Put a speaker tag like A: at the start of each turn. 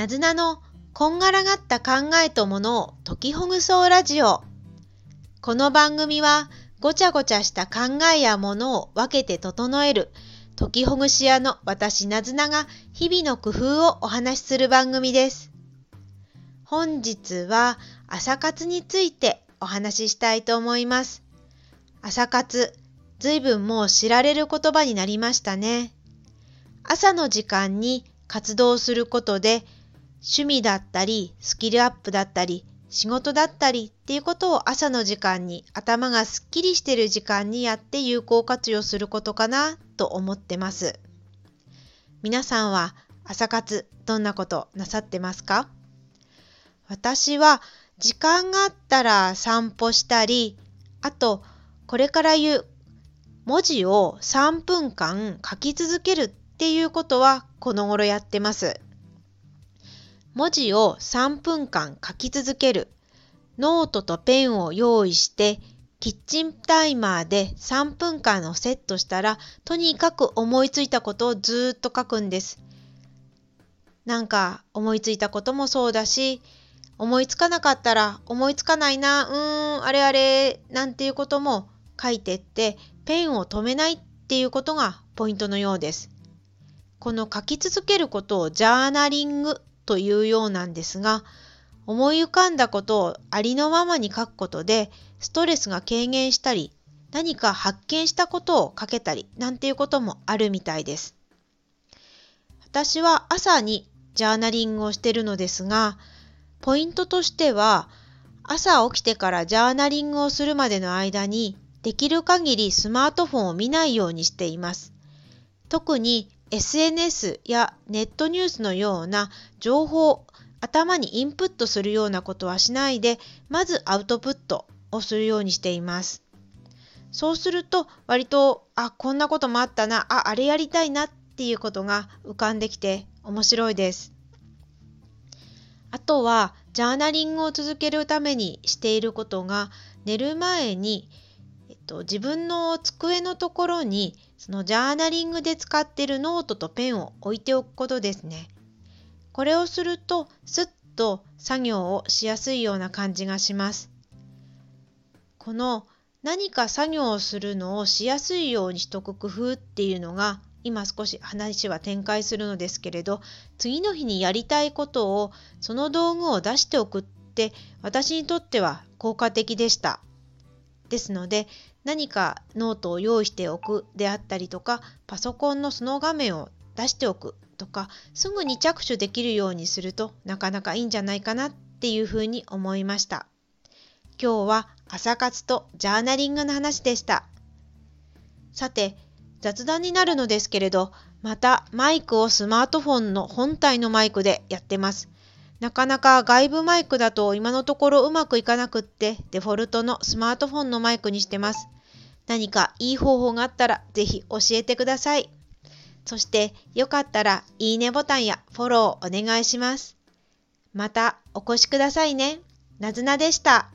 A: なずなのこんがらがった考えとものを解きほぐそうラジオ。この番組はごちゃごちゃした考えやものを分けて整える解きほぐし屋の私なずなが日々の工夫をお話しする番組です。本日は朝活についてお話ししたいと思います。朝活、ずいぶんもう知られる言葉になりましたね。朝の時間に活動することで趣味だったりスキルアップだったり仕事だったりっていうことを朝の時間に頭がすっきりしてる時間にやって有効活用することかなと思ってます。皆さんは朝活どんなことなさってますか？私は時間があったら散歩したり、あとこれから言う文字を3分間書き続けるっていうことはこの頃やってます。文字を3分間書き続ける。ノートとペンを用意して、キッチンタイマーで3分間をセットしたら、とにかく思いついたことをずっと書くんです。なんか思いついたこともそうだし、思いつかなかったら思いつかないな、うーん、あれあれ、なんていうことも書いてって、ペンを止めないっていうことがポイントのようです。この書き続けることをジャーナリングというようなんですが、思い浮かんだことをありのままに書くことで、ストレスが軽減したり、何か発見したことを書けたり、なんていうこともあるみたいです。私は朝にジャーナリングをしてるのですが、ポイントとしては、朝起きてからジャーナリングをするまでの間に、できる限りスマートフォンを見ないようにしています。特に SNS やネットニュースのような情報頭にインプットするようなことはしないでまずアウトプットをするようにしています。そうすると割とあこんなこともあったなああれやりたいなっていうことが浮かんできて面白いです。あとはジャーナリングを続けるためにしていることが寝る前に、と、自分の机のところにそのジャーナリングで使っているノートとペンを置いておくことですね。これをするとすっと作業をしやすいような感じがします。この何か作業をするのをしやすいようにしとく工夫っていうのが今少し話は展開するのですけれど次の日にやりたいことをその道具を出しておくって私にとっては効果的でした。ですので何かノートを用意しておくであったりとかパソコンのその画面を出しておくとかすぐに着手できるようにするとなかなかいいんじゃないかなっていうふうに思いました。今日は朝活とジャーナリングの話でした。さて雑談になるのですけれどまたマイクをスマートフォンの本体のマイクでやってます。なかなか外部マイクだと今のところうまくいかなくってデフォルトのスマートフォンのマイクにしてます。何かいい方法があったらぜひ教えてください。そしてよかったらいいねボタンやフォローお願いします。またお越しくださいね。なずなでした。